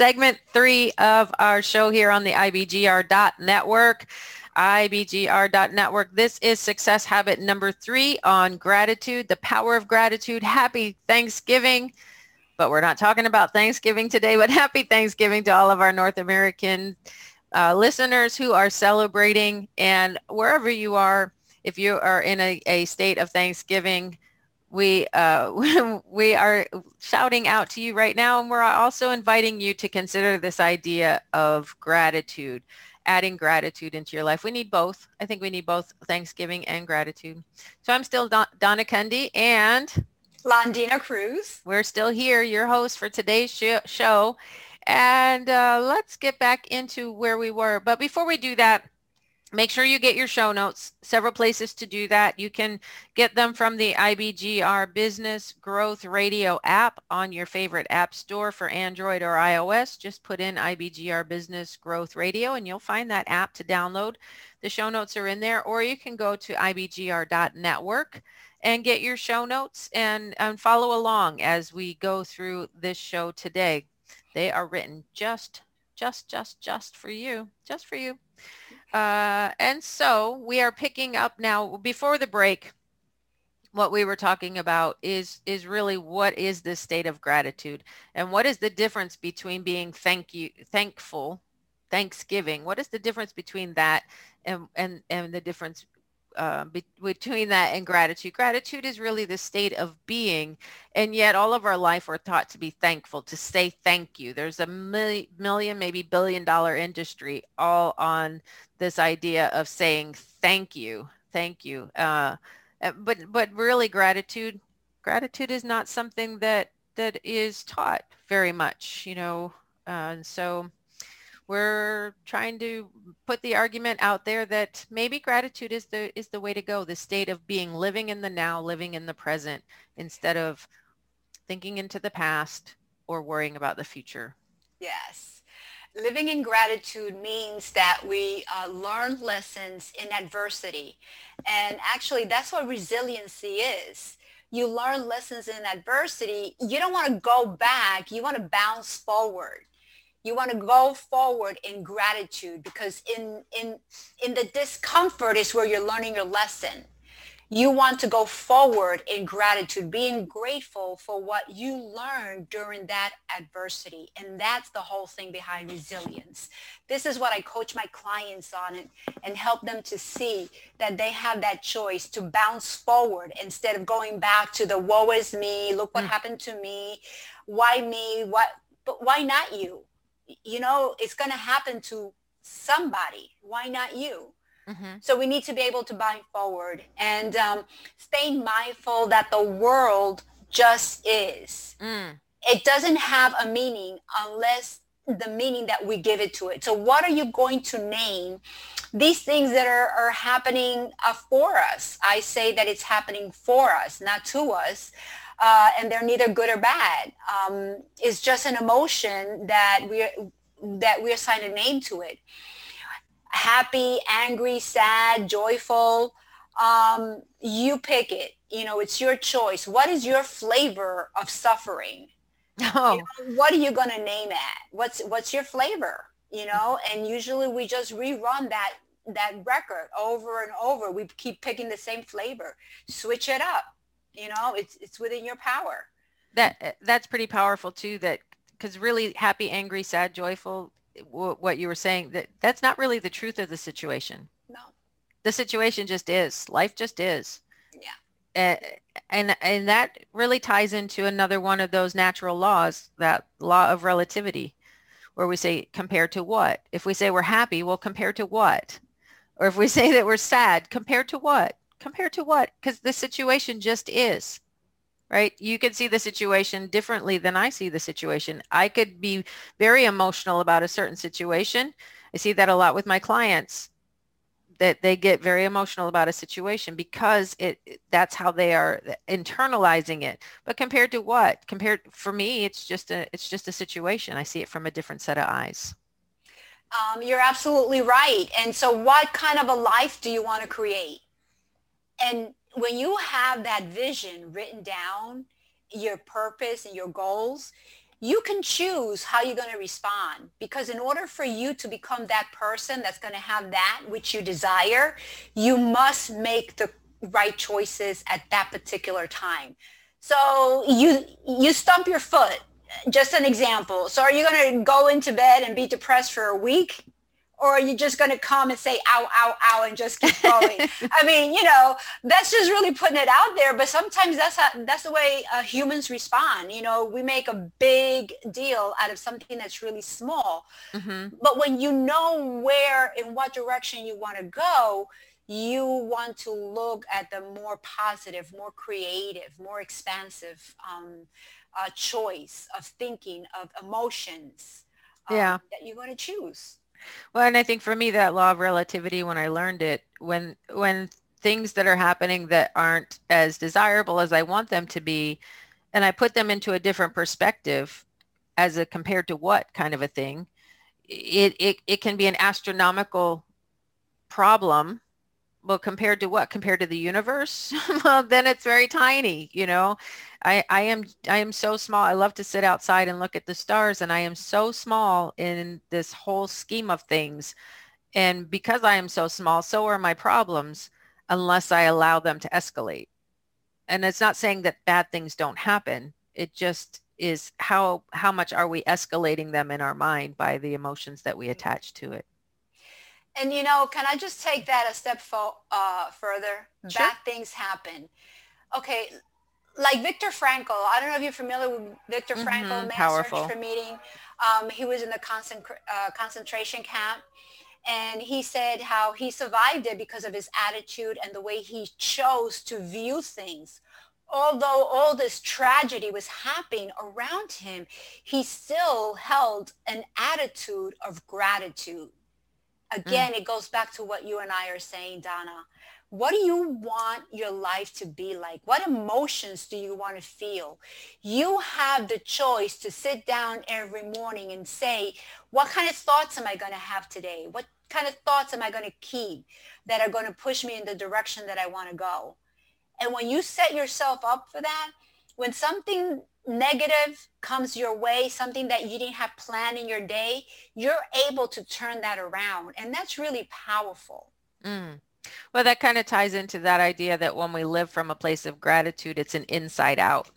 Segment three of our show here on the IBGR.network. IBGR.network. This is success habit number three on gratitude, the power of gratitude. Happy Thanksgiving. But we're not talking about Thanksgiving today, but happy Thanksgiving to all of our North American uh, listeners who are celebrating. And wherever you are, if you are in a, a state of Thanksgiving, we uh, we are shouting out to you right now, and we're also inviting you to consider this idea of gratitude, adding gratitude into your life. We need both. I think we need both Thanksgiving and gratitude. So I'm still Don- Donna Kunde, and Londina Cruz. we're still here, your host for today's sh- show. And uh, let's get back into where we were. But before we do that, make sure you get your show notes. Several places to do that. You can get them from the IBGR Business Growth Radio app on your favorite app store for Android or iOS. Just put in IBGR Business Growth Radio and you'll find that app to download. The show notes are in there. Or you can go to IBGR.network and get your show notes and, and follow along as we go through this show today. They are written just, just, just, just for you, just for you. Uh, and so we are picking up now before the break. What we were talking about is is really what is this state of gratitude and what is the difference between being thank you thankful, Thanksgiving. What is the difference between that and and and the difference uh, be- between that and gratitude. Gratitude is really the state of being, and yet all of our life we're taught to be thankful, to say thank you. There's a million, maybe billion dollar industry all on this idea of saying thank you, thank you. Uh, uh, but but really, gratitude gratitude is not something that that is taught very much, you know. Uh, and so we're trying to put the argument out there that maybe gratitude is the is the way to go the state of being living in the now living in the present instead of thinking into the past or worrying about the future Yes. living in gratitude means that we uh, learn lessons in adversity. And actually, that's what resiliency is. You learn lessons in adversity. You don't want to go back. You want to bounce forward. You want to go forward in gratitude because in, in, in the discomfort is where you're learning your lesson you want to go forward in gratitude, being grateful for what you learned during that adversity. And that's the whole thing behind resilience. This is what I coach my clients on and, and help them to see that they have that choice to bounce forward instead of going back to the woe is me, look what mm. happened to me, why me, what, but why not you? You know, it's going to happen to somebody. Why not you? Mm-hmm. So we need to be able to buy forward and um, stay mindful that the world just is. Mm. It doesn't have a meaning unless the meaning that we give it to it. So what are you going to name these things that are, are happening uh, for us? I say that it's happening for us, not to us. Uh, and they're neither good or bad. Um, it's just an emotion that we that we assign a name to it happy, angry, sad, joyful. Um, you pick it. You know, it's your choice. What is your flavor of suffering? Oh. You know, what are you going to name it? What's what's your flavor? You know, and usually we just rerun that that record over and over. We keep picking the same flavor. Switch it up. You know, it's it's within your power. That eh, that's pretty powerful too. That because really happy, angry, sad, joyful eh, what you were saying that that's not really the truth of the situation. No. The situation just is. Life just is. Yeah. Uh, and and that really ties into another one of those natural laws, that law of relativity, where we say compared to what? If we say we're happy, well, compared to what? Or if we say that we're sad, compared to what? Compared to what? Because the situation just is right? You could see the situation differently than I see the situation. I could be very emotional about a certain situation. I see that a lot with my clients that they get very emotional about a situation because it that's how they are internalizing it. But compared to what? Compared for me, it's just a it's just a situation. I see it from a different set of eyes. Um, you're absolutely right. And so what kind of a life do you want to create? And when you have that vision written down, your purpose and your goals, you can choose how you're going to respond because in order for you to become that person that's going to have that which you desire, you must make the right choices at that particular time. So you you stump your foot. Just an example. So are you going to go into bed and be depressed for a week? Or are you just going to come and say ow ow ow and just keep going i mean you know that's just really putting it out there but sometimes that's how, that's the way uh, humans respond you know we make a big deal out of something that's really small mm-hmm. but when you know where in what direction you want to go you want to look at the more positive more creative more expansive um, uh, choice of thinking of emotions um, yeah. that you're going to choose well, and I think for me, that law of relativity, when I learned it, when when things that are happening that aren't as desirable as I want them to be, and I put them into a different perspective, as a compared to what kind of a thing, it it, it can be an astronomical problem well compared to what compared to the universe well then it's very tiny you know I, I am I am so small. I love to sit outside and look at the stars and I am so small in this whole scheme of things. And because I am so small, so are my problems unless I allow them to escalate. And it's not saying that bad things don't happen. It just is how how much are we escalating them in our mind by the emotions that we attach to it. And you know, can I just take that a step fo- uh, further? Sure. Bad things happen. Okay, like Viktor Frankl. I don't know if you're familiar with Viktor mm-hmm, Frankl, Man powerful. Search for Meaning. Um, he was in the concentr- uh, concentration camp. And he said how he survived it because of his attitude and the way he chose to view things. Although all this tragedy was happening around him, he still held an attitude of gratitude Mm. Again, it goes back to what you and I are saying, Donna. What do you want your life to be like? What emotions do you want to feel? You have the choice to sit down every morning and say, what kind of thoughts am I going to have today? What kind of thoughts am I going to keep that are going to push me in the direction that I want to go? And when you set yourself up for that, when something negative comes your way, something that you didn't have planned in your day, you're able to turn that around. And that's really powerful. Mm. Well, that kind of ties into that idea that when we live from a place of gratitude, it's an inside out.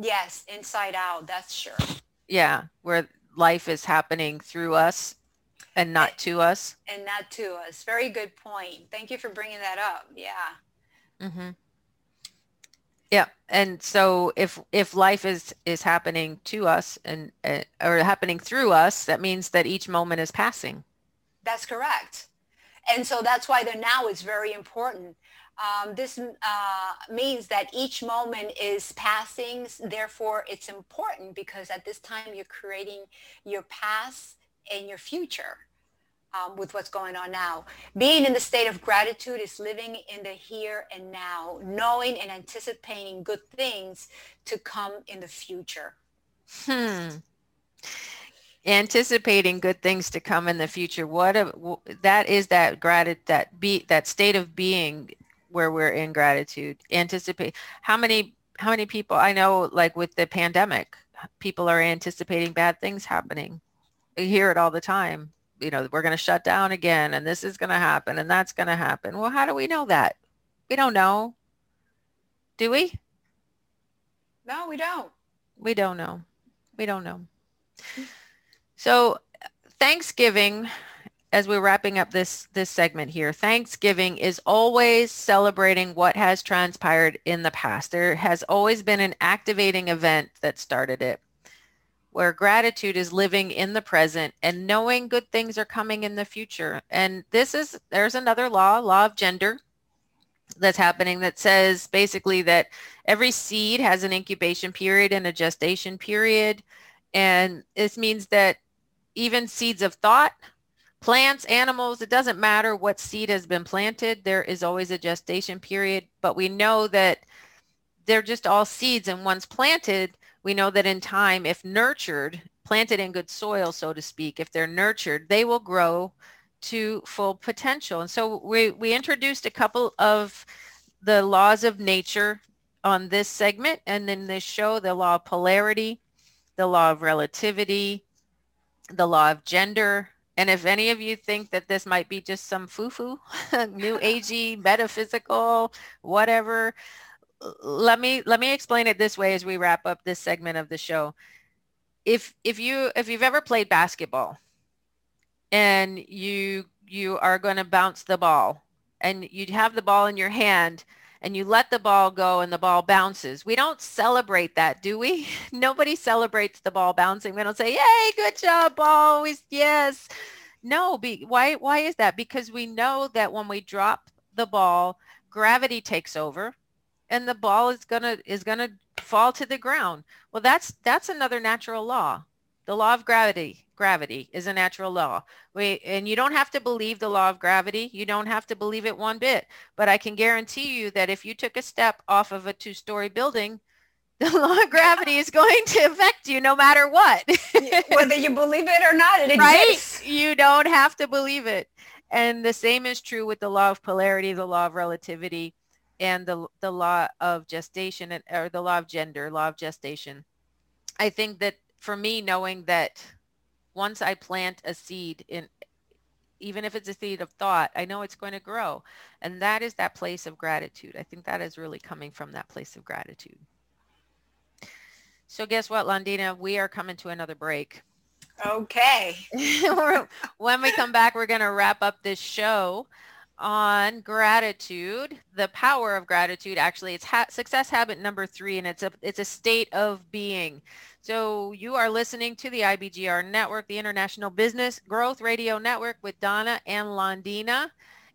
Yes, inside out, that's sure. Yeah, where life is happening through us and not to us. And not to us. Very good point. Thank you for bringing that up. Yeah. Mm-hmm. Yeah, and so if if life is is happening to us and uh, or happening through us, that means that each moment is passing. That's correct. And so that's why the now is very important. Um, this uh, means that each moment is passing. Therefore, it's important because at this time you're creating your past and your future um, with what's going on now. Being in the state of gratitude is living in the here and now, knowing and anticipating good things to come in the future. Hmm. Anticipating good things to come in the future. What a, that is that gratitude that be that state of being where we're in gratitude. Anticipate how many how many people i know like with the pandemic people are anticipating bad things happening. You hear it all the time you know we're going to shut down again and this is going to happen and that's going to happen. Well how do we know that? We don't know. Do we? No we don't. We don't know. We don't know. Mm. So Thanksgiving, as we're wrapping up this, this segment here, Thanksgiving is always celebrating what has transpired in the past. There has always been an activating event that started it where gratitude is living in the present and knowing good things are coming in the future. And this is, there's another law, law of gender that's happening that says basically that every seed has an incubation period and a gestation period. And this means that even seeds of thought, plants, animals, it doesn't matter what seed has been planted. There is always a gestation period, but we know that they're just all seeds and once planted, we know that in time, if nurtured, planted in good soil, so to speak, if they're nurtured, they will grow to full potential. And so we, we introduced a couple of the laws of nature on this segment and then this show, the law of polarity, the law of relativity, the law of gender. And if any of you think that this might be just some foo-foo, new agey, metaphysical, whatever, let me let me explain it this way as we wrap up this segment of the show. If if you if you've ever played basketball and you you are going to bounce the ball and you have the ball in your hand and you let the ball go and the ball bounces. We don't celebrate that, do we? Nobody celebrates the ball bouncing. We don't say, "Yay, good job, ball." We, yes. No, be, why why is that? Because we know that when we drop the ball, gravity takes over and the ball is going to is going to fall to the ground. Well, that's that's another natural law. The law of gravity gravity is a natural law. We, and you don't have to believe the law of gravity. You don't have to believe it one bit. But I can guarantee you that if you took a step off of a two-story building, the law of gravity is going to affect you no matter what. Whether you believe it or not, it right? exists. You don't have to believe it. And the same is true with the law of polarity, the law of relativity, and the, the law of gestation, and, or the law of gender, law of gestation. I think that for me, knowing that once I plant a seed in even if it's a seed of thought, I know it's going to grow. And that is that place of gratitude. I think that is really coming from that place of gratitude. So guess what, Londina? We are coming to another break. Okay. when we come back, we're going to wrap up this show on gratitude, the power of gratitude. Actually, it's ha- success habit number three, and it's a it's a state of being. So you are listening to the IBGR Network, the International Business Growth Radio Network with Donna and Londina.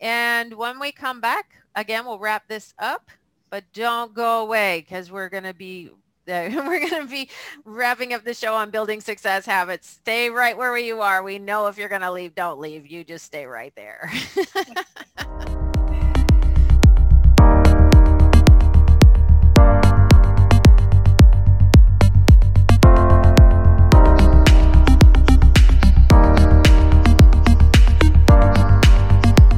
And when we come back, again, we'll wrap this up, but don't go away because we're going to be we're going to be wrapping up the show on building success habits. Stay right where you are. We know if you're going to leave, don't leave. You just stay right there.